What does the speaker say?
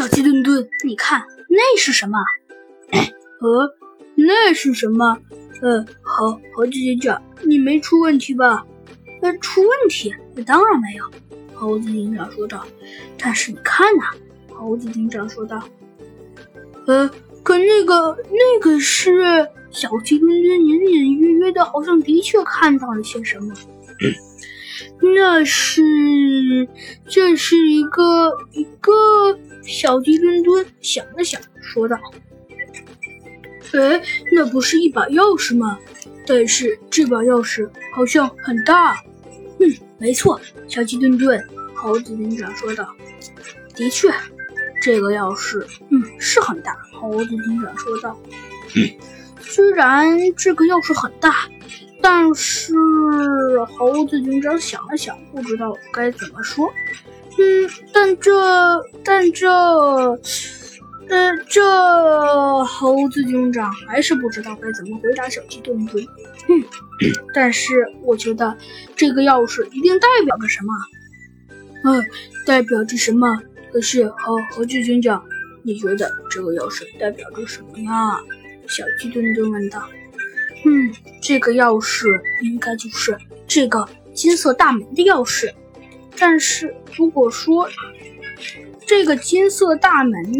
小鸡墩墩，你看那是什么？呃，那是什么？呃，猴猴子警长，你没出问题吧？呃，出问题？当然没有。猴子警长说道。但是你看呐，猴子警长说道。呃，可那个那个是小鸡墩墩隐隐约约的，好像的确看到了些什么。那是，这是一个一个小鸡墩墩想了想，说道：“哎，那不是一把钥匙吗？但是这把钥匙好像很大。”嗯，没错，小鸡墩墩，猴子警长说道：“的确，这个钥匙，嗯，是很大。”猴子警长说道：“嗯虽然这个钥匙很大。”但是猴子警长想了想，不知道该怎么说。嗯，但这，但这，呃，这猴子警长还是不知道该怎么回答小鸡墩墩。嗯，但是我觉得这个钥匙一定代表着什么。嗯，代表着什么？可是猴猴子警长，你觉得这个钥匙代表着什么呀？小鸡墩墩问道。嗯，这个钥匙应该就是这个金色大门的钥匙。但是如果说这个金色大门。